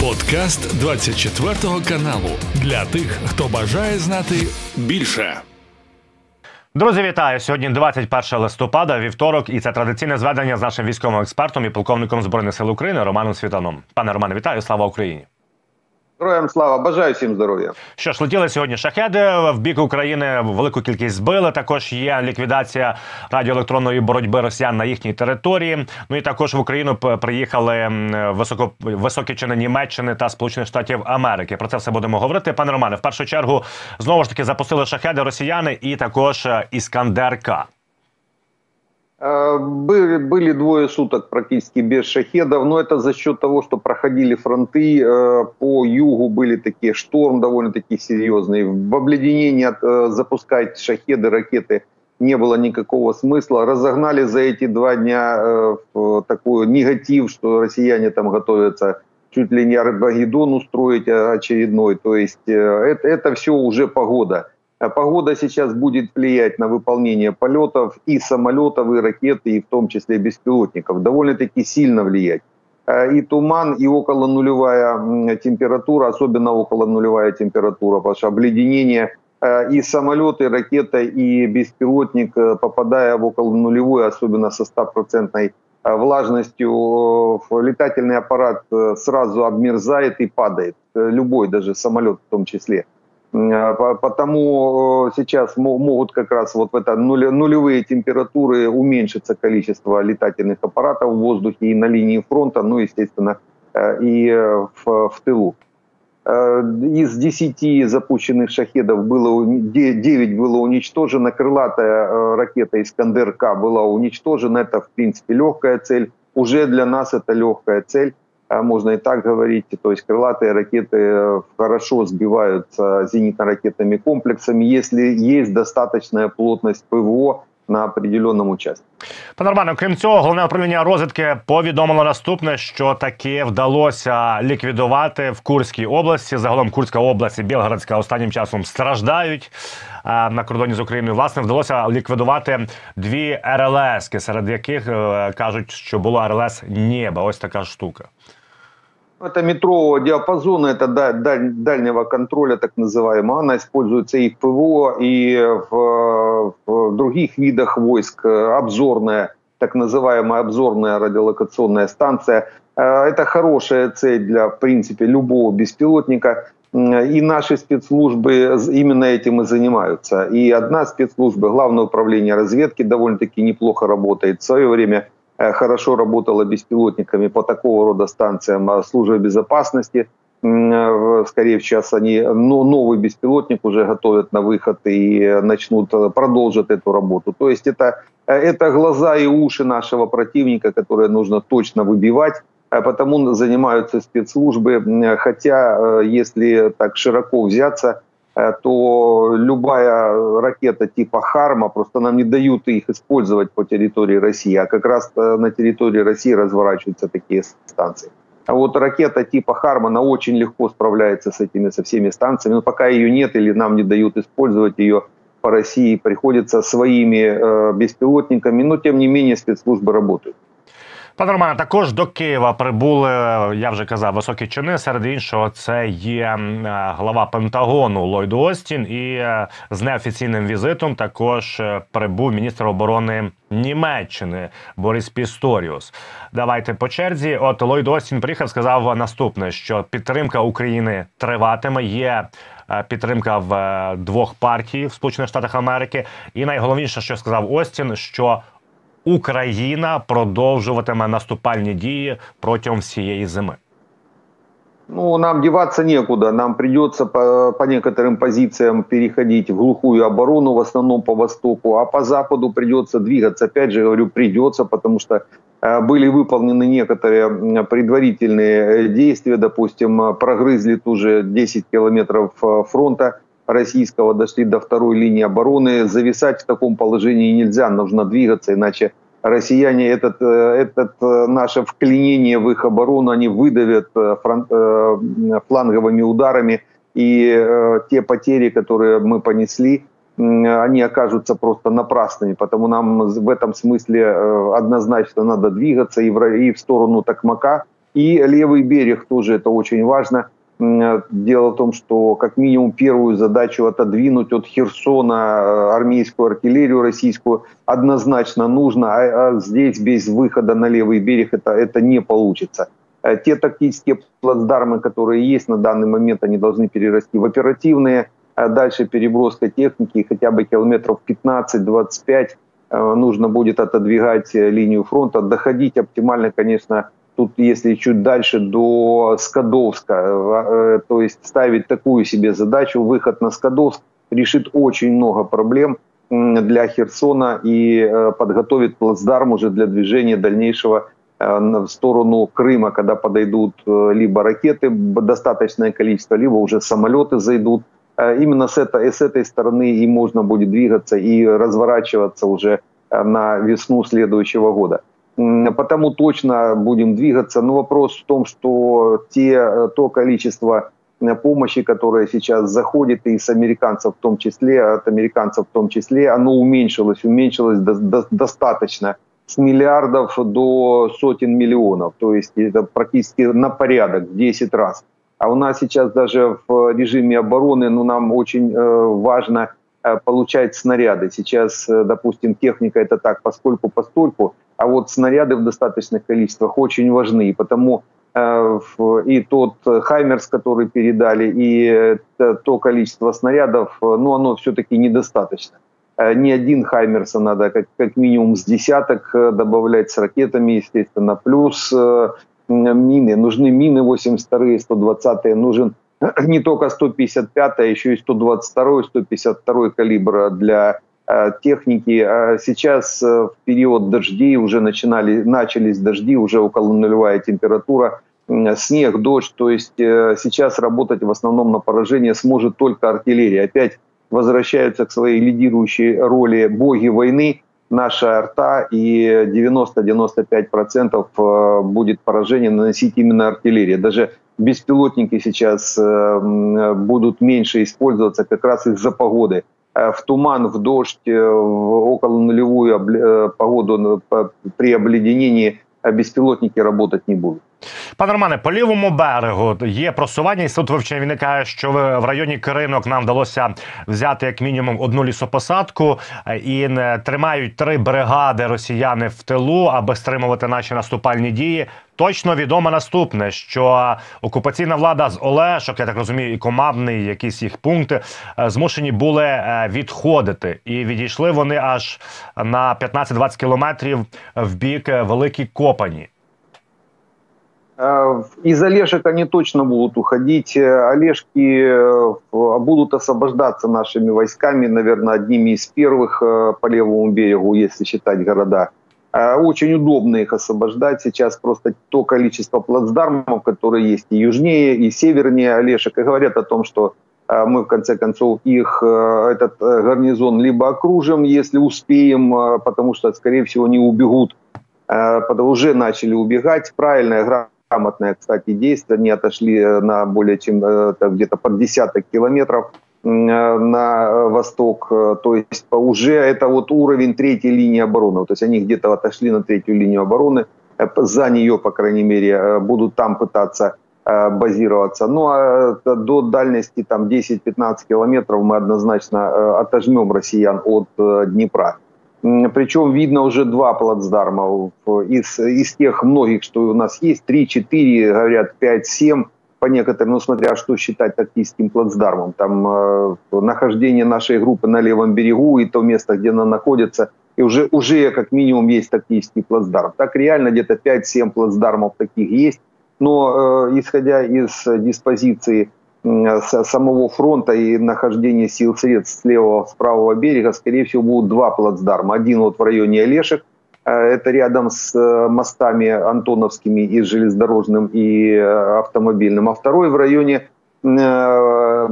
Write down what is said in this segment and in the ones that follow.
Подкаст 24 каналу для тих, хто бажає знати більше. Друзі, вітаю! Сьогодні 21 листопада, вівторок, і це традиційне зведення з нашим військовим експертом і полковником збройних сил України Романом Світаном. Пане Романе, вітаю! Слава Україні! Героям слава, бажаю всім здоров'я. Що ж, летіли сьогодні шахеди в бік України. Велику кількість збили. Також є ліквідація радіоелектронної боротьби росіян на їхній території. Ну і також в Україну приїхали високо високі чини Німеччини та Сполучених Штатів Америки. Про це все будемо говорити. Пане Романе, в першу чергу знову ж таки запустили шахеди росіяни і також е, Іскандерка. Э, были, были двое суток практически без шахедов, но это за счет того, что проходили фронты. Э, по югу были такие шторм довольно-таки серьезные. В обледенении э, запускать шахеды, ракеты не было никакого смысла. Разогнали за эти два дня такой негатив, что россияне там готовятся чуть ли не Армагеддон устроить очередной. То есть это, это все уже погода. А погода сейчас будет влиять на выполнение полетов и самолетов, и ракеты, и в том числе беспилотников. Довольно-таки сильно влиять. А, и туман, и около нулевая температура, особенно около нулевая температура, потому что обледенение а, и самолеты, и ракета, и беспилотник, э, попадая в около нулевую, особенно со стопроцентной влажностью, летательный аппарат э, сразу обмерзает и падает. Э, любой даже самолет в том числе. А, потому э, сейчас могут как раз вот в это нулевые температуры уменьшиться количество летательных аппаратов в воздухе и на линии фронта, ну, естественно, э, и э, в, в тылу. Из 10 запущенных шахедов было 9 было уничтожено. Крылатая ракета «Искандер-К» была уничтожена. Это, в принципе, легкая цель. Уже для нас это легкая цель. А можно и так говорить, то есть крылатые ракеты э, хорошо сбиваются зенитно-ракетными комплексами, если есть достаточная плотность ПВО на определеному участку. Пане Романе, крім цього, головне управління розвідки повідомило наступне, що таки вдалося ліквідувати в Курській області. Загалом Курська область і Білгородська останнім часом страждають на кордоні з Україною. Власне, вдалося ліквідувати дві РЛС, серед яких е, кажуть, що було РЛС Нєба. Ось така штука. Это метрового диапазона, это дальнего контроля, так называемого. Она используется и в ПВО, и в, в других видах войск. Обзорная, так называемая обзорная радиолокационная станция. Э, это хорошая цель для, в принципе, любого беспилотника. И наши спецслужбы именно этим и занимаются. И одна спецслужба, Главное управление разведки, довольно-таки неплохо работает. В свое время хорошо работала беспилотниками по такого рода станциям а службы безопасности. Э, скорее сейчас они ну, новый беспилотник уже готовят на выход и начнут, э, продолжат эту работу. То есть это, это глаза и уши нашего противника, которые нужно точно выбивать, а потому занимаются спецслужбы. Хотя, если так широко взяться, Э, то любая ракета типа «Харма», просто нам не дают их использовать по территории России, а как раз э, на территории России разворачиваются такие станции. А вот ракета типа «Харма», она очень легко справляется с этими, со всеми станциями, но пока ее нет или нам не дают использовать ее по России, приходится своими э, беспилотниками, но тем не менее спецслужбы работают. Пане Романе, також до Києва прибули. Я вже казав, високі чини. Серед іншого, це є е, глава Пентагону Ллойд Остін, і е, з неофіційним візитом також е, прибув міністр оборони Німеччини Борис Пісторіус. Давайте по черзі. От Ллойд Остін приїхав, сказав наступне: що підтримка України триватиме. Є підтримка в двох партій в Сполучених Штатах Америки. І найголовніше, що сказав Остін, що Україна продовжуватиме наступальні дії протягом всієї зими? Ну, нам деваться некуда. Нам придется по, по некоторым позициям переходить в глухую оборону, в основном по востоку, а по западу придется двигаться. Опять же, говорю, придется, потому что э, были выполнены некоторые предварительные э, действия. Допустим, прогрызли уже 10 километров э, фронта российского дошли до второй линии обороны. Зависать в таком положении нельзя, нужно двигаться, иначе россияне этот, э, этот э, наше вклинение в их оборону они выдавят э, фланговыми ударами, и те потери, которые мы понесли, они окажутся просто напрасными. Потому нам в этом смысле однозначно надо двигаться и в, и в сторону Токмака, И левый берег тоже это очень важно. Дело в том, что как минимум первую задачу отодвинуть от Херсона э, армейскую артиллерию российскую однозначно нужно, а, а здесь без выхода на левый берег это, это не получится. Э, те тактические плацдармы, которые есть на данный момент, они должны перерасти в оперативные. А дальше переброска техники, хотя бы километров 15-25 э, нужно будет отодвигать линию фронта. Доходить оптимально, конечно, тут если чуть дальше до Скадовска, э, то есть ставить такую себе задачу, выход на Скадовск решит очень много проблем для Херсона и э, подготовит плацдарм уже для движения дальнейшего э, в сторону Крыма, когда подойдут либо ракеты достаточное количество, либо уже самолеты зайдут. Именно с этой, с этой стороны и можно будет двигаться и разворачиваться уже на весну следующего года потому точно будем двигаться. Но вопрос в том, что те, э, то количество э, помощи, которое сейчас заходит, и с американцев в том числе, от американцев в том числе, оно уменьшилось, уменьшилось до, до, достаточно с миллиардов до сотен миллионов. То есть это практически на порядок, в 10 раз. А у нас сейчас даже в режиме обороны, ну, нам очень э, важно э, получать снаряды. Сейчас, э, допустим, техника это так, поскольку постольку, а вот снаряды в достаточных количествах очень важны, потому э, и тот Хаймерс, который передали, и э, то количество снарядов, э, ну, оно все-таки недостаточно. Не один Хаймерса надо как, как минимум с десяток добавлять с ракетами, естественно, плюс мины. Нужны мины 82-е, 120-е, нужен не только 155 а еще и 122 152 калибр для техники. А сейчас э, в период дождей уже начинали, начались дожди, уже около нулевая температура, снег, дождь. То есть э, сейчас работать в основном на поражение сможет только артиллерия. Опять возвращаются к своей лидирующей роли боги войны, наша арта, и 90-95% будет поражение наносить именно артиллерия. Даже беспилотники сейчас будут меньше использоваться как раз из-за погоды. Э, в туман, в дождь, э, в около нулевую э, погоду при обледенении беспілотники работать не будуть. Пане Романе, по лівому берегу є просування. Інститут вивчення війни каже, що в районі Кринок нам вдалося взяти як мінімум одну лісопосадку і тримають три бригади росіяни в тилу, аби стримувати наші наступальні дії. Точно відомо наступне, що окупаційна влада з Олешок, я так розумію, і командний якісь їх пункти е, змушені були е, відходити, і відійшли вони аж на 15-20 кілометрів в бік е, Великій Копані. Из Олешек они точно будут уходить. Олешки будут освобождаться нашими войсками, наверное, одними из первых по левому берегу, если считать города. Очень удобно их освобождать. Сейчас просто то количество плацдармов, которые есть и южнее, и севернее Олешек, и говорят о том, что мы в конце концов их, этот гарнизон либо окружим, если успеем, потому что, скорее всего, они убегут уже начали убегать. Правильная грамотное, кстати, действие. Они отошли на более чем где-то под десяток километров на восток, то есть уже это вот уровень третьей линии обороны, то есть они где-то отошли на третью линию обороны, за нее, по крайней мере, будут там пытаться базироваться. Ну а до дальности там 10-15 километров мы однозначно отожмем россиян от Днепра. Причем видно уже два плацдарма из, из тех многих, что у нас есть. Три, четыре, говорят, пять, семь по некоторым, ну смотря что считать тактическим плацдармом. Там э, нахождение нашей группы на левом берегу и то место, где она находится, и уже, уже как минимум есть тактический плацдарм. Так реально где-то 5-7 плацдармов таких есть. Но э, исходя из диспозиции самого фронта и нахождения сил средств с левого, с правого берега, скорее всего, будут два плацдарма. Один вот в районе Олешек, э, это рядом с э, мостами Антоновскими и железнодорожным, и э, автомобильным, а второй в районе тех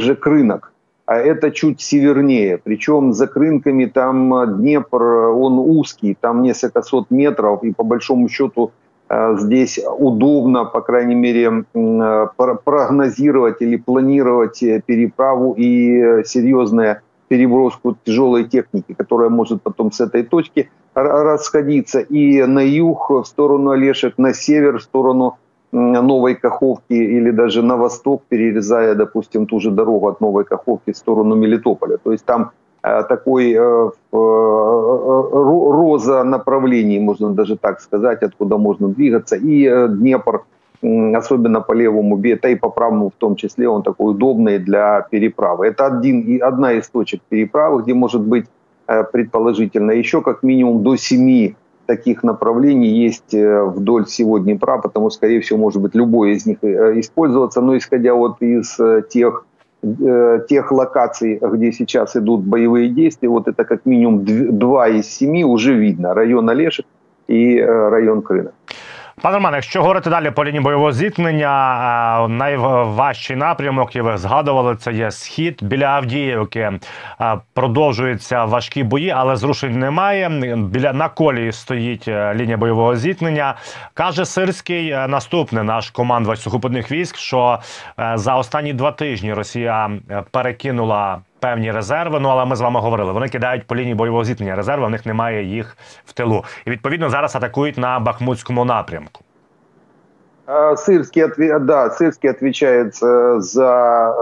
же Крынок. А это чуть севернее. Причем за Крынками там Днепр, он узкий, там несколько сот метров, и по большому счету Э, здесь удобно, по крайней мере, э, прогнозировать или планировать э, переправу и серьезную переброску тяжелой техники, которая может потом с этой точки расходиться и на юг в сторону Олешек, на север в сторону Новой Каховки или даже на восток, перерезая, допустим, ту же дорогу от Новой Каховки в сторону Мелитополя. То есть там такой роза направлений, можно даже так сказать, откуда можно двигаться. И Днепр особенно по левому бета и по правому в том числе, он такой удобный для переправы. Это один, одна из точек переправы, где может быть э, предположительно еще как минимум до семи таких направлений есть э, вдоль всего Днепра, потому, скорее всего, может быть любое из них э, использоваться. Но исходя вот из тех, тех локаций, где сейчас идут боевые действия, вот это как минимум два из семи уже видно. Район Олешек и район Крына. Пане Романе, якщо говорити далі по лінії бойового зіткнення, найважчий напрямок, і ви згадували, це є схід біля Авдіївки. Продовжуються важкі бої, але зрушень немає. Біля на колії стоїть е, лінія бойового зіткнення. Каже Сирський, е, наступне наш командувач сухопутних військ, що е, за останні два тижні Росія перекинула певні резерви. Ну але ми з вами говорили. Вони кидають по лінії бойового зіткнення резерви. В них немає їх в тилу, і відповідно зараз атакують на Бахмутському напрямку. Сырский, да, Сырский отвечает за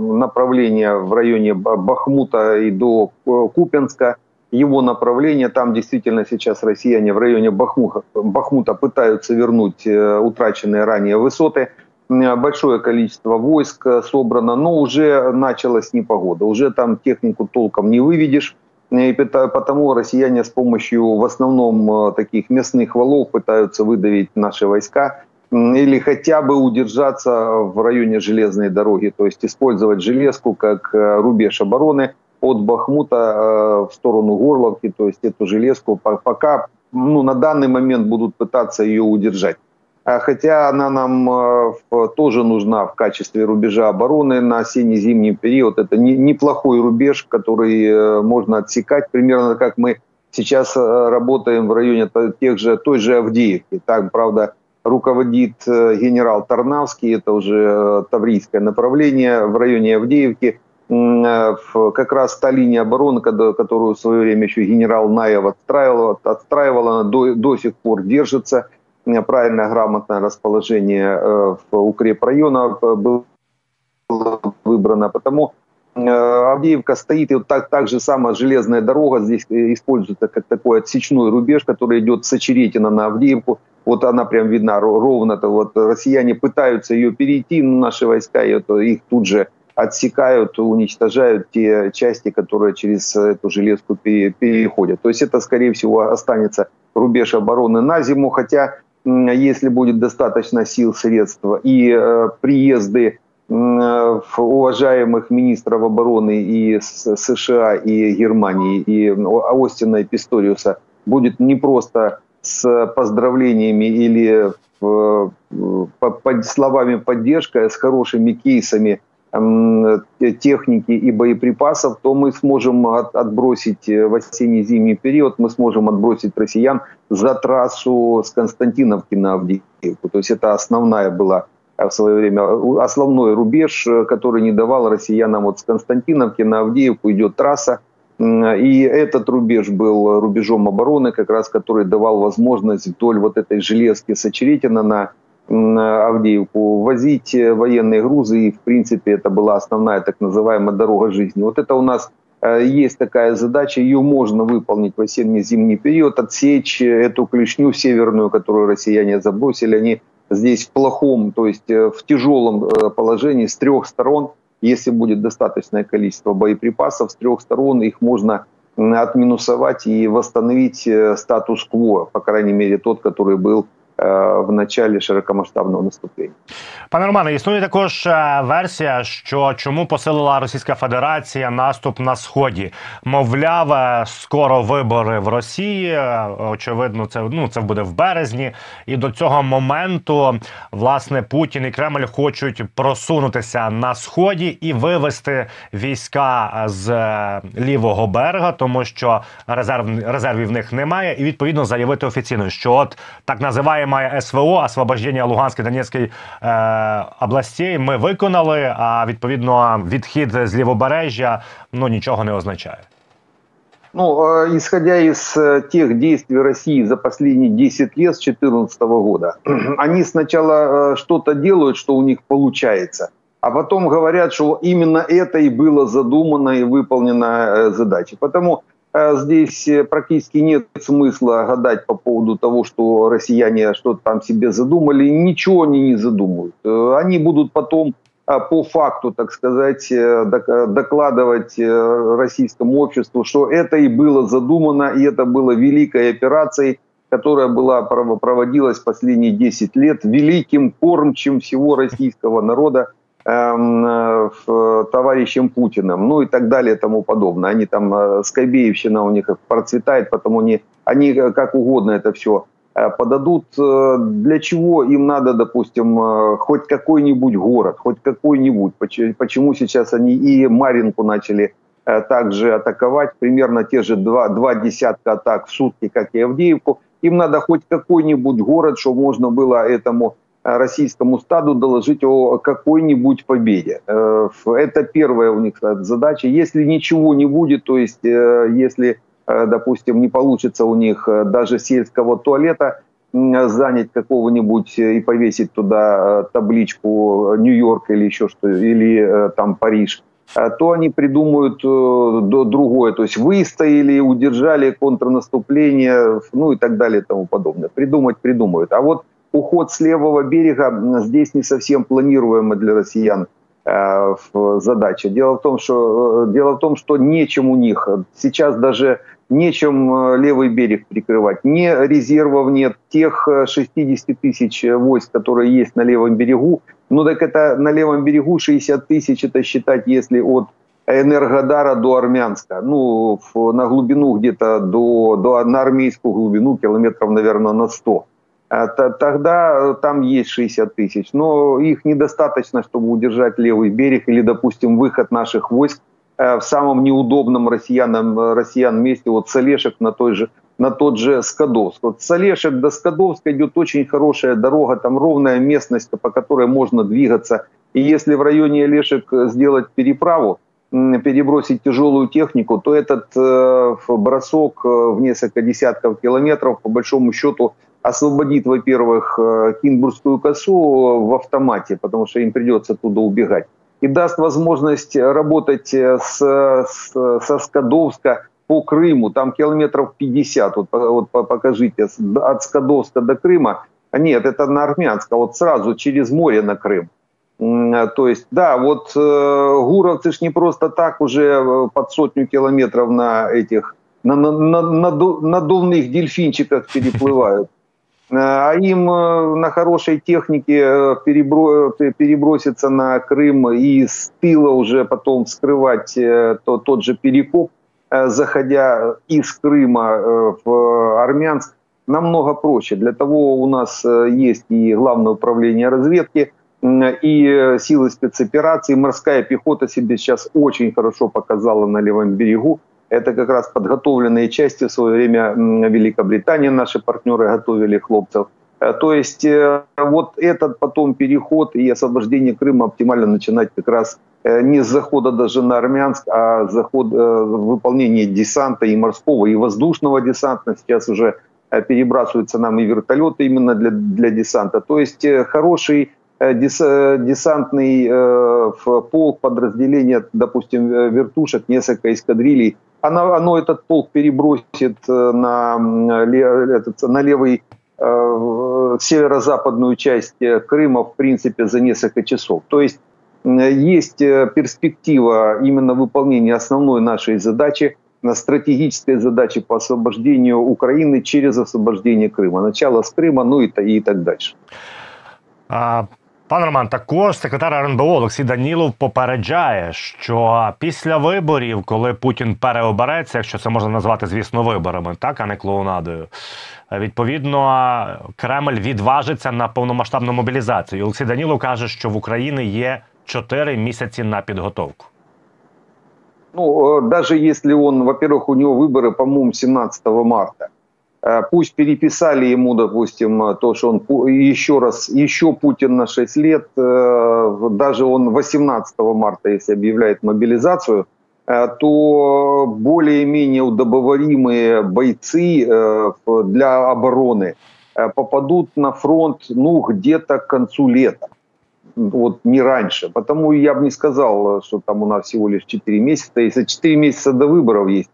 направление в районе Бахмута и до Купенска. Его направление, там действительно сейчас россияне в районе Бахмута, Бахмута пытаются вернуть утраченные ранее высоты большое количество войск э, собрано, но уже началась непогода, уже там технику толком не выведешь, и потому россияне с помощью в основном э, таких мясных валов пытаются выдавить наши войска или хотя бы удержаться в районе железной дороги, то есть использовать железку как э, рубеж обороны от Бахмута в сторону Горловки, то есть эту железку пока ну, на данный момент будут пытаться ее удержать. А хотя она нам э, тоже нужна в качестве рубежа обороны на осенне-зимний период. Это неплохой рубеж, который э, можно отсекать, примерно как мы сейчас э, работаем в районе тех же, той же Авдеевки. Так, правда, руководит генерал Тарнавский, это уже таврийское направление в районе Авдеевки. Как раз та линия обороны, которую в свое время еще генерал Наев отстраивал, отстраивал она до, до сих пор держится – правильное, грамотное расположение э, в укрепрайона э, было выбрано. Потому э, Авдеевка стоит, и вот так, так же самая железная дорога здесь используется как такой отсечной рубеж, который идет с Очеретина на Авдеевку. Вот она прям видна ровно-то. Вот россияне пытаются ее перейти, но наши войска ее, их тут же отсекают, уничтожают те части, которые через эту железку переходят. То есть это, скорее всего, останется рубеж обороны на зиму, хотя если будет достаточно сил, средств и э, приезды э, уважаемых министров обороны и США, и Германии, и Остина и Писториуса будет не просто с поздравлениями или э, под словами поддержки, а с хорошими кейсами техники и боеприпасов, то мы сможем отбросить в осенне-зимний период, мы сможем отбросить россиян за трассу с Константиновки на Авдеевку. То есть это основная была в свое время, основной рубеж, который не давал россиянам вот с Константиновки на Авдеевку идет трасса, и этот рубеж был рубежом обороны, как раз который давал возможность вдоль вот этой железки Сочеретина на Авдеевку, возить военные грузы, и в принципе это была основная так называемая дорога жизни. Вот это у нас есть такая задача, ее можно выполнить в осенне-зимний период, отсечь эту клешню северную, которую россияне забросили, они здесь в плохом, то есть в тяжелом положении с трех сторон, если будет достаточное количество боеприпасов, с трех сторон их можно отминусовать и восстановить статус-кво, по крайней мере тот, который был в началі широкомасштабного наступлення. Пане Романе, існує також е, версія, що чому посилила Російська Федерація наступ на сході. Мовляв, е, скоро вибори в Росії. Очевидно, це ну це буде в березні, і до цього моменту власне Путін і Кремль хочуть просунутися на сході і вивести війська з лівого берега, тому що резерв резервів в них немає, і відповідно заявити офіційно, що от так називаємо має СВО, освобождення Луганської Донецької е, областей. Ми виконали. А відповідно, відхід з лівобережжя ну нічого не означає. Ну, э, исходя из э, тех действий России за последние 10 лет с 2014 года, они сначала что-то делают, что у них получается, а потом говорят, что именно это и было задумано и выполнена задача. Потому здесь практически нет смысла гадать по поводу того, что россияне что-то там себе задумали. Ничего они не задумают. Они будут потом а, по факту, так сказать, э, докладывать э, российскому обществу, что это и было задумано, и это было великой операцией, которая была проводилась последние 10 лет великим кормчем всего российского народа э, товарищем Путиным, ну и так далее и тому подобное. Они там, Скайбеевщина у них процветает, потому они, они как угодно это все Э, подадут, э, для чего им надо, допустим, э, хоть какой-нибудь город, хоть какой-нибудь. Почему сейчас они и Маринку начали также атаковать, примерно те же два, два десятка атак в сутки, как и Авдеевку. Им надо хоть какой-нибудь город, чтобы можно было этому российскому стаду доложить о какой-нибудь победе. Это первая у них задача. Если ничего не будет, то есть если Э, допустим, не получится у них э, даже сельского туалета занять какого-нибудь э, и повесить туда табличку Нью-Йорк или еще что, или там Париж, то они придумают другое. То есть выстояли, удержали контрнаступление, ну и так далее и тому подобное. Придумать придумают. А вот уход с левого берега здесь не совсем планируемый для россиян задача. Дело в том, что дело в том, что нечем у них сейчас даже нечем э, левый берег прикрывать. Ни резервов нет, тех 60 э, тысяч э, войск, которые есть на левом берегу. Ну так это на левом берегу 60 тысяч, это считать, если от Энергодара до Армянска. Ну, на глубину где-то до, до, на армейскую глубину километров, наверное, на 100. Тогда там есть 60 тысяч. Но их недостаточно, чтобы удержать левый берег или, допустим, выход наших войск Э, в самом неудобном россиянам, э, россиян месте, вот Солешек на, той же, на тот же Скадовск. Вот Солешек до Скадовска идет очень хорошая дорога, там ровная местность, по которой можно двигаться. И если в районе Олешек сделать переправу, перебросить тяжелую технику, то этот э, бросок э, в несколько десятков километров, по большому счету, освободит, во-первых, Кинбургскую косу в автомате, потому что им придется оттуда убегать и даст возможность работать э, с, с, со Скадовска по Крыму, там километров 50, вот, вот покажите, от Скадовска до Крыма, нет, это на Армянск, а вот сразу через море на Крым. То есть, да, вот э, гуровцы ж не просто так уже э, под сотню километров на этих, на, на, на надувных дельфинчиках переплывают. А им э, на хорошей технике э, перебро... переброситься на Крым и с тыла уже потом вскрывать э, то, тот же перекоп, заходя из Крыма в Армянск, намного проще. Для того у нас есть и Главное управление разведки, и силы спецопераций. Морская пехота себе сейчас очень хорошо показала на левом берегу. Это как раз подготовленные части в свое время Великобритания, наши партнеры готовили хлопцев. Э, то есть э, вот этот потом переход и освобождение Крыма оптимально начинать как раз э, не с захода даже на Армянск, а заход, выполнение десанта и морского, и воздушного десанта. Сейчас уже перебрасываются нам и вертолеты именно для, для десанта. То есть хороший десантный полк, подразделение, допустим, вертушек, несколько эскадрилей оно, оно этот полк перебросит э, на, этот, на левый э, северо-западную часть э, Крыма, в принципе, за несколько часов. То есть есть перспектива именно выполнения основной нашей задачи, стратегической задачи по освобождению Украины через освобождение Крыма. Начало с Крыма, ну и, и так дальше. А, Пан Роман, також секретар РНБО Олексій Данілов попереджає, що після виборів, коли Путін переобереться, якщо це можна назвати, звісно, виборами, так а не клоунадою, відповідно Кремль відважиться на повномасштабну мобілізацію. Олексій Данілов каже, що в Україні є 4 місяці на підготовку. Ну, даже если он, во-первых, у него выборы, по-моему, 17 марта. Э, пусть переписали ему, допустим, то, что он еще раз, еще Путин на 6 лет, э, даже он 18 марта, если объявляет мобилизацию, то более-менее удобоваримые бойцы для обороны попадут на фронт ну, где-то к концу лета вот не раньше. Потому я бы не сказал, что там у нас всего лишь 4 месяца. Если 4 месяца до выборов есть,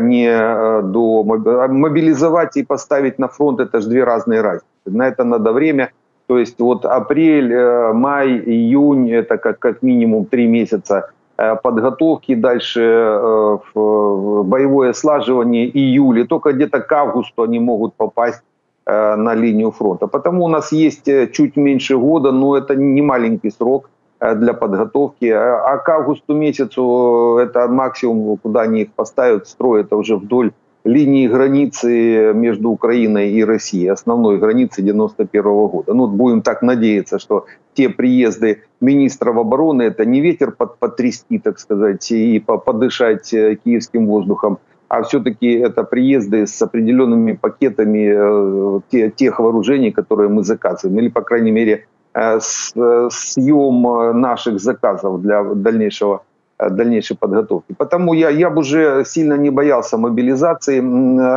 не а, до мобилизовать и поставить на фронт, это же две разные разницы. На это надо время. То есть вот апрель, э, май, июнь, это как, как минимум 3 месяца э, подготовки, дальше э, боевое слаживание, июль, и только где-то к августу они могут попасть Э, на линию фронта. Потому у нас есть э, чуть меньше года, но это не маленький срок э, для подготовки. А к августу месяцу это максимум, куда они их поставят, строят уже вдоль линии границы между Украиной и Россией, основной границы 91 года. Ну, будем так надеяться, что те приезды министров обороны, это не ветер под, потрясти, так сказать, и подышать киевским воздухом, а все-таки это приезды с определенными пакетами э, тех вооружений, которые мы заказываем, или, по крайней мере, э, съем наших заказов для дальнейшего э, дальнейшей подготовки. Потому я, я бы уже сильно не боялся мобилизации.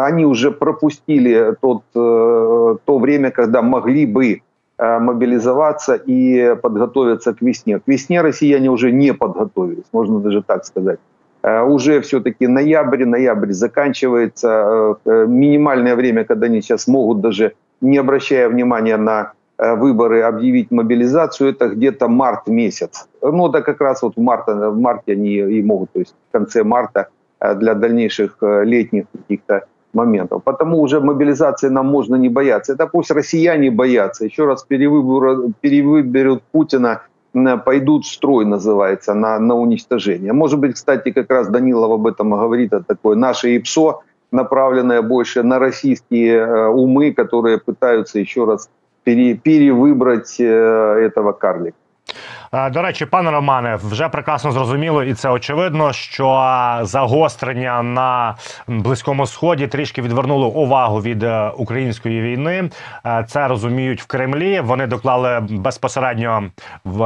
Они уже пропустили тот, то время, когда могли бы мобилизоваться и подготовиться к весне. К весне россияне уже не подготовились, можно даже так сказать. Э, уже все-таки ноябрь, ноябрь заканчивается, э, э, минимальное время, когда они сейчас могут даже, не обращая внимания на выборы, объявить мобилизацию, это где-то март месяц. Ну, это как раз вот в, марте, в марте они и могут, то есть в конце марта для дальнейших летних каких-то моментов. Потому уже мобилизации нам можно не бояться. Это пусть россияне боятся. Еще раз перевыберут, перевыберут Путина пойдут в строй, называется, на, на уничтожение. Может быть, кстати, как раз Данилов об этом говорит, это такое наше ИПСО, направленное больше на российские э, умы, которые пытаются еще раз пере, перевыбрать э, этого карлика. Е, до речі, пане Романе, вже прекрасно зрозуміло, і це очевидно, що загострення на близькому сході трішки відвернуло увагу від е, української війни. Е, це розуміють в Кремлі. Вони доклали безпосередньо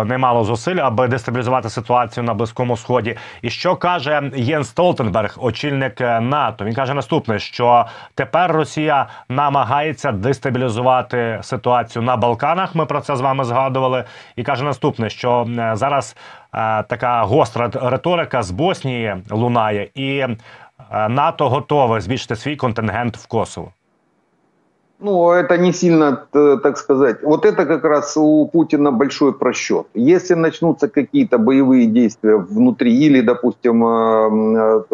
немало зусиль, аби дестабілізувати ситуацію на близькому сході. І що каже Єн Столтенберг, очільник НАТО? Він каже наступне: що тепер Росія намагається дестабілізувати ситуацію на Балканах. Ми про це з вами згадували, і каже наступне, що. Е, зараз е, така гостра риторика з Боснії лунає, і е, НАТО готове збільшити свій контингент в Косово. Ну, это не сильно, так сказать. Вот это как раз у Путина большой просчет. Если начнутся какие-то боевые действия внутри или, допустим,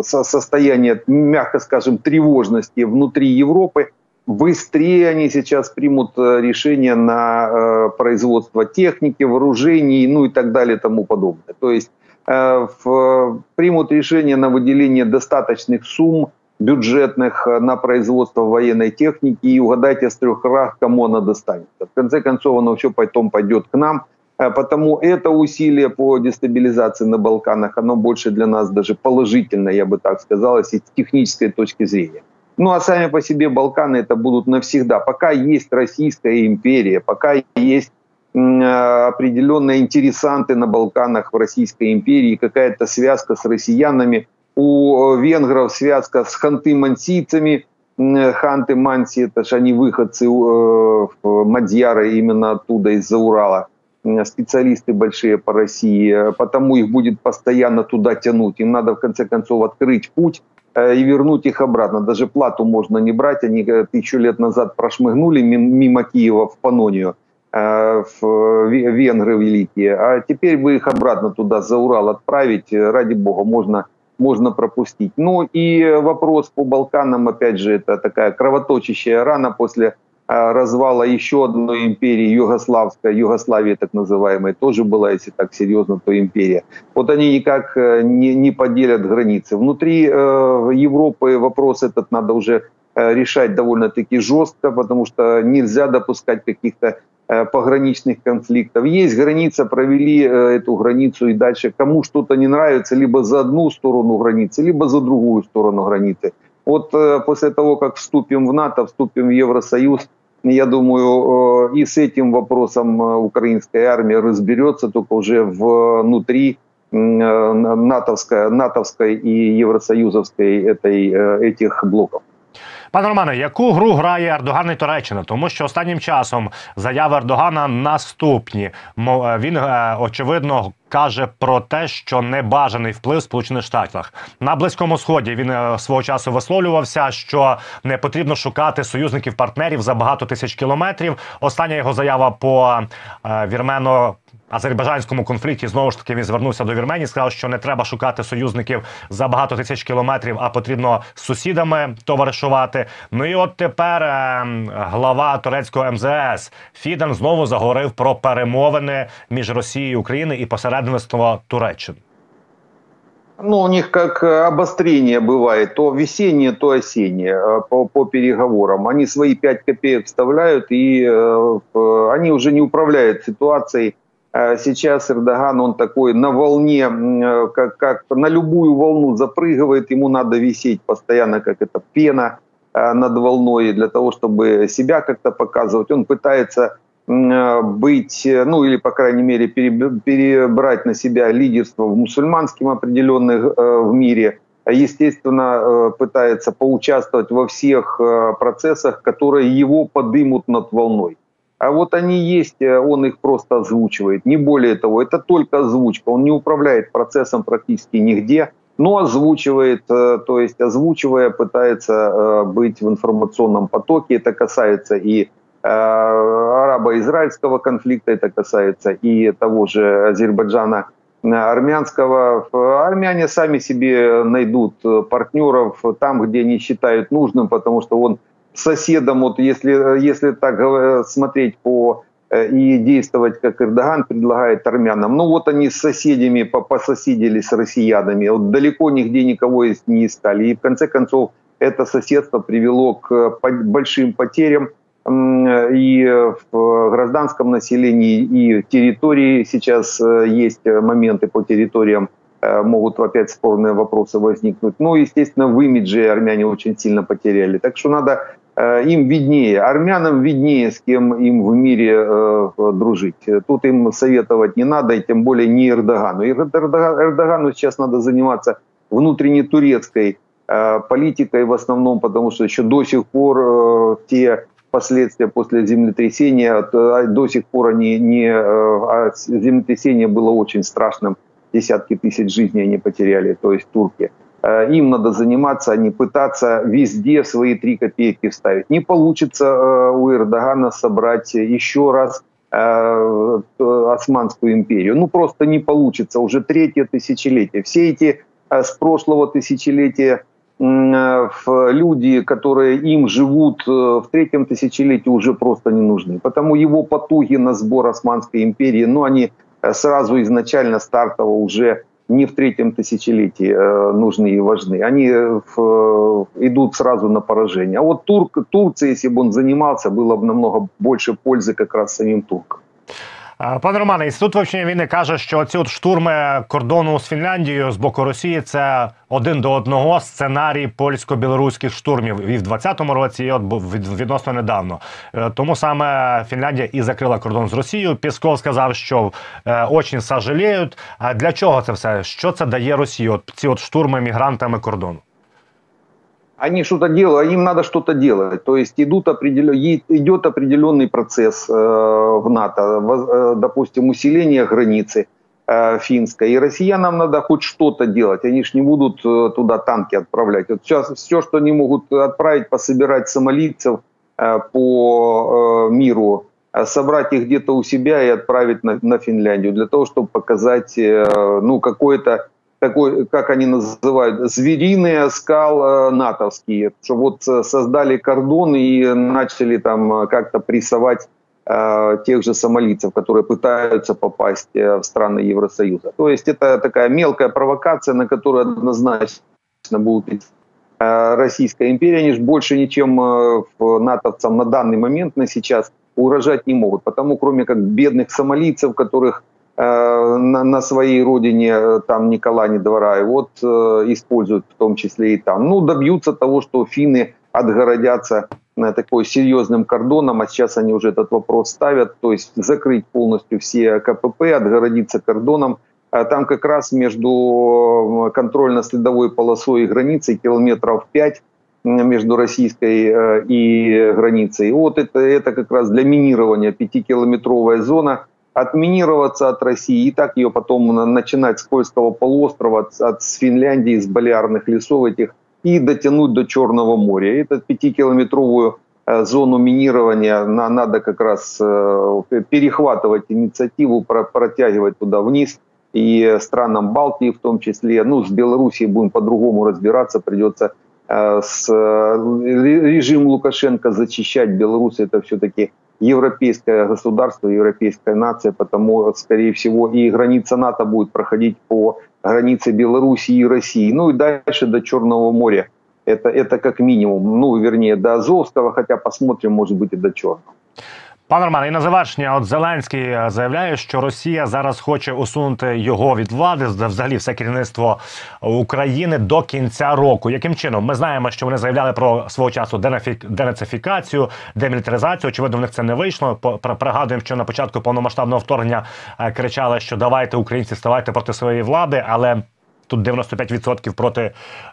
состояние, мягко скажем, тревожности внутри Европы, быстрее они сейчас примут э, решение на э, производство техники, вооружений, ну и так далее и тому подобное. То есть э, в, примут решение на выделение достаточных сумм бюджетных на производство военной техники и угадайте с трех раз, кому она достанется. В конце концов, оно все потом пойдет к нам. Потому это усилие по дестабилизации на Балканах, оно больше для нас даже положительно, я бы так сказал, с технической точки зрения. Ну а сами по себе Балканы это будут навсегда. Пока есть Российская империя, пока есть определенные интересанты на Балканах в Российской империи, какая-то связка с россиянами, у венгров связка с ханты-мансийцами, ханты-манси, это же они выходцы э, Мадьяра именно оттуда, из-за Урала, специалисты большие по России, потому их будет постоянно туда тянуть. Им надо в конце концов открыть путь Э, и вернуть их обратно. Даже плату можно не брать. Они э, тысячу лет назад прошмыгнули мимо Киева в Панонию, э, в венгры великие. А теперь бы их обратно туда, за Урал отправить, ради бога, можно, можно пропустить. Ну и вопрос по Балканам, опять же, это такая кровоточащая рана после развала еще одной империи, югославской, Югославии так называемой, тоже была, если так серьезно, то империя. Вот они никак э, не, не поделят границы. Внутри э, Европы вопрос этот надо уже э, решать довольно-таки жестко, потому что нельзя допускать каких-то э, пограничных конфликтов. Есть граница, провели эту границу и дальше кому что-то не нравится, либо за одну сторону границы, либо за другую сторону границы. Вот после того, как вступим в НАТО, вступим в Евросоюз, я думаю, э, и с этим вопросом э, украинская армия разберется только уже внутри натовской, натовской и евросоюзовской этой, этих блоков. Пане Романе, яку гру грає Ердоган і Туреччина? Тому що останнім часом заяви Ердогана наступні. Е, він е, очевидно каже про те, що небажаний вплив Сполучених Штатів на близькому сході. Він е, свого часу висловлювався, що не потрібно шукати союзників партнерів за багато тисяч кілометрів. Остання його заява по вірмено азербайджанському конфлікті знову ж таки він звернувся до Вірменії, сказав, що не треба шукати союзників за багато тисяч кілометрів, а потрібно з сусідами товаришувати Ну і от тепер е, глава турецького МЗС Фіден знову заговорив про перемовини між Росією і Україною і посередництво Туреччини. Ну, у них как обострение бывает, то весеннее, то осеннее э, по, по переговорам. Они свои 5 копеек вставляют, и э, они уже не управляют ситуацией Э, сейчас Эрдоган, он такой на волне, э, как, как на любую волну запрыгивает, ему надо висеть постоянно, как это пена э, Над волной, для того, чтобы себя как-то показывать. Он пытается быть, ну или, по крайней мере, перебрать на себя лидерство в мусульманском определенных в мире. Естественно, пытается поучаствовать во всех процессах, которые его подымут над волной. А вот они есть, э, он их просто озвучивает. Не более того, это только озвучка. Он не управляет процессом практически нигде, но озвучивает, э, то есть озвучивая, пытается э, быть в информационном потоке. Это касается и арабо-израильского конфликта, это касается и того же Азербайджана армянского. Армяне сами себе найдут партнеров там, где они считают нужным, потому что он соседом, вот если, если так смотреть по э, и действовать, как Эрдоган предлагает армянам. Ну вот они с соседями пососедились с россиянами, вот далеко нигде никого не искали. И в конце концов это соседство привело к большим потерям и в гражданском населении, и территории. Сейчас э, есть моменты по территориям, э, могут опять спорные вопросы возникнуть. Ну, естественно, в имидже армяне очень сильно потеряли. Так что надо Э, им виднее, армянам виднее, с кем им в мире э, дружить. Тут им советовать не надо, и тем более не Эрдогану. Эрдогану сейчас надо заниматься внутренней турецкой э, политикой в основном, потому что еще до сих пор э, те последствия после землетрясения, до сих пор они не... А землетрясение было очень страшным, десятки тысяч жизней они потеряли, то есть турки. Э, им надо заниматься, а не пытаться везде свои три копейки вставить. Не получится э, у Эрдогана собрать еще раз э, Османскую империю. Ну, просто не получится. Уже третье тысячелетие. Все эти с прошлого тысячелетия люди, которые им живут в третьем тысячелетии, уже просто не нужны. Потому его потуги на сбор Османской империи, ну, они сразу изначально стартово уже не в третьем тысячелетии э, нужны и важны. Они э, в, идут сразу на поражение. А вот Турк, Турция, если бы он занимался, было бы намного больше пользы как раз самим туркам. Пане Романе, інститут вивчення війни каже, що ці от штурми кордону з Фінляндією з боку Росії це один до одного сценарій польсько-білоруських штурмів і в 20-му році, і от відносно недавно. Е, тому саме Фінляндія і закрила кордон з Росією. Пісков сказав, що е, очень сожаліють. А для чого це все? Що це дає Росії? От ці от штурми мігрантами кордону? Они что-то делают, им надо что-то делать. То есть идут определен... идет определенный процесс э, в НАТО, э, допустим, усиление границы э, финской. И россиянам надо хоть что-то делать. Они же не будут туда танки отправлять. Вот сейчас все, что они могут отправить, пособирать сомалийцев по миру, собрать их где-то у себя и отправить на, на Финляндию для того, чтобы показать ну, какое-то такой, как они называют, звериный скал э, натовские, что вот э, создали кордон и начали там э, как-то прессовать тех же сомалийцев, которые пытаются попасть в страны Евросоюза. То есть это такая мелкая провокация, на которую однозначно будут э, Российская империя, они же больше ничем натовцам на данный момент, на сейчас, угрожать не могут, потому кроме как бедных сомалийцев, которых на, на своей родине, э, там Никола не двора, и вот э, используют в том числе и там. Ну, добьются того, что финны отгородятся такой серьезным кордоном, а сейчас они уже этот вопрос ставят, то есть закрыть полностью все КПП, отгородиться кордоном, там как раз между контрольно-следовой полосой и границей километров 5 между российской и границей. Вот это, это как раз для минирования пятикилометровая зона, отминироваться от России и так ее потом начинать с Кольского полуострова, от, от с Финляндии, с Балиарных лесов этих и дотянуть до Черного моря. Этот пятикилометровую э, зону минирования надо как раз э, перехватывать инициативу, протягивать туда вниз. И странам Балтии в том числе, ну, с Белоруссией будем по-другому разбираться, придется э, с режим Лукашенко зачищать. Беларусь это все-таки европейское государство, европейская нация, потому, скорее всего, и граница НАТО будет проходить по границе Белоруссии и России. Ну и дальше до Черного моря. Это, это как минимум. Ну, вернее, до Азовского, хотя посмотрим, может быть, и до Черного. Пане Романе, і на завершення, от Зеленський е, заявляє, що Росія зараз хоче усунути його від влади, взагалі все керівництво України до кінця року. Яким чином ми знаємо, що вони заявляли про свого часу денацифікацію, демілітаризацію. Очевидно, в них це не вийшло. Пригадуємо, що на початку повномасштабного вторгнення е, кричали, що давайте українці ставайте проти своєї влади, але тут 95% проти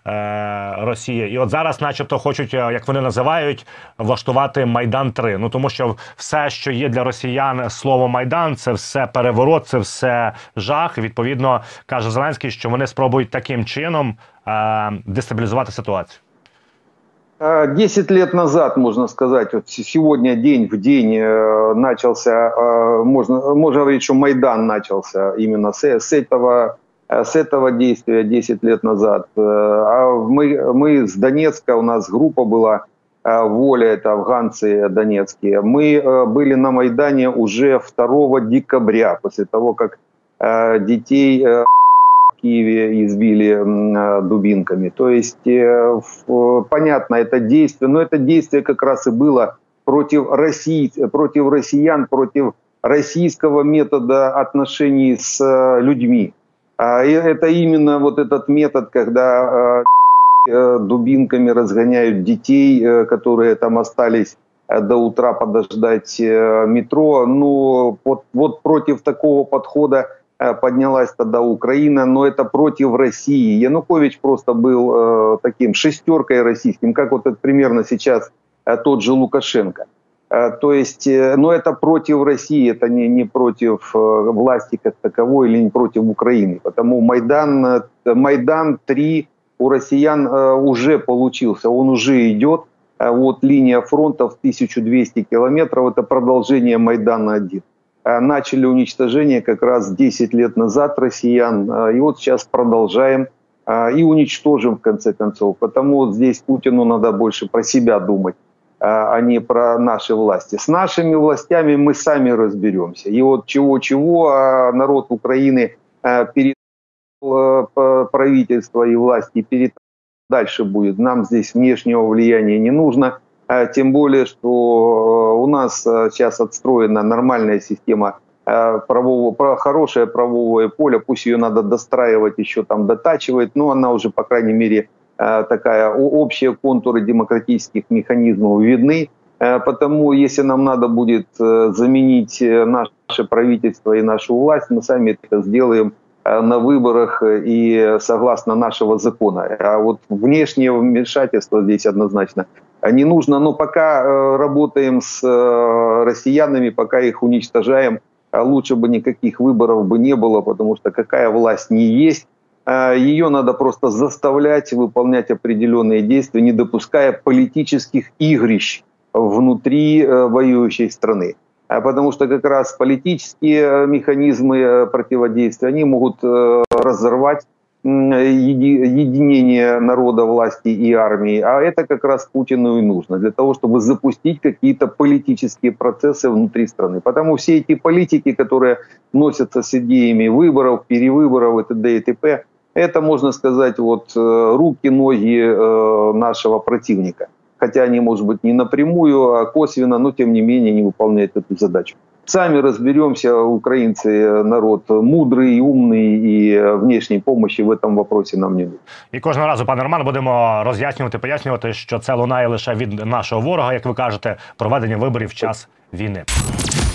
е, Росії. І от зараз, начебто, хочуть, е, як вони називають, влаштувати Майдан 3 Ну тому що все, що є для росіян, слово Майдан, це все переворот, це все жах. Відповідно, каже Зеленський, що вони спробують таким чином е, дестабілізувати ситуацію. Десять лет назад, можно сказать, вот сегодня день в день э, начался, э, можно, можно говорить, что Майдан начался именно с, с этого Э, с этого действия 10 лет назад. Э, а мы, мы с Донецка, у нас группа была э, «Воля», это афганцы донецкие. Мы были на Майдане уже 2 декабря, после того, как детей в Киеве избили дубинками. То есть, понятно, это действие, но это действие как раз и было против, России, против россиян, против российского метода отношений с людьми. А это именно вот этот метод, когда э, э, дубинками разгоняют детей, э, которые там остались до утра подождать метро. Ну, вот, вот против такого подхода поднялась тогда Украина, но это против России. Янукович просто был таким шестеркой российским, как вот примерно сейчас тот же Лукашенко. Э, то есть, э, но это против России, это не, не против э, власти как таковой или не против Украины. Потому Майдан, Майдан 3 у россиян уже получился, он уже идет. Вот линия фронта в 1200 километров, это продолжение Майдана 1. Начали уничтожение как раз 10 лет назад россиян, и вот сейчас продолжаем и уничтожим в конце концов. Потому вот здесь Путину надо больше про себя думать а не про наши власти. С нашими властями мы сами разберемся. И вот чего-чего, а народ Украины э, перед э, правительство и власти перед дальше будет. Нам здесь внешнего влияния не нужно. А тем более, что э, у нас сейчас отстроена нормальная система правового, хорошее правовое поле, пусть ее надо достраивать, еще там дотачивать, но она уже, по крайней мере, Э, такая общие контуры демократических механизмов видны. Э, потому если нам надо будет э, заменить наше правительство и нашу власть, мы сами это сделаем на выборах и согласно нашего закона. А вот внешнее вмешательство здесь однозначно не нужно. Но пока работаем с россиянами, пока их уничтожаем, лучше бы никаких выборов бы не было, потому что какая власть не есть, а, ее надо просто заставлять выполнять определенные действия, не допуская политических игрищ внутри э, воюющей страны. А потому что как раз политические э, механизмы э, противодействия, они могут разорвать единение народа, власти и армии. А это как раз Путину и нужно, для того, чтобы запустить какие-то политические процессы внутри страны. Потому все эти политики, которые носятся с идеями выборов, перевыборов и т.д. и т.п., это, можно сказать, вот э, руки, ноги э, нашего противника. Хотя они, может быть, не напрямую, а косвенно, но тем не менее не выполняют эту задачу. Сами разберемся, украинцы э, народ мудрий, умний і внешньої помощи в этом вопросі нам не буде. І кожного разу, пане Роман, будемо роз'яснювати, пояснювати, що це лунає лише від нашого ворога, як ви кажете, проведення виборів в час війни.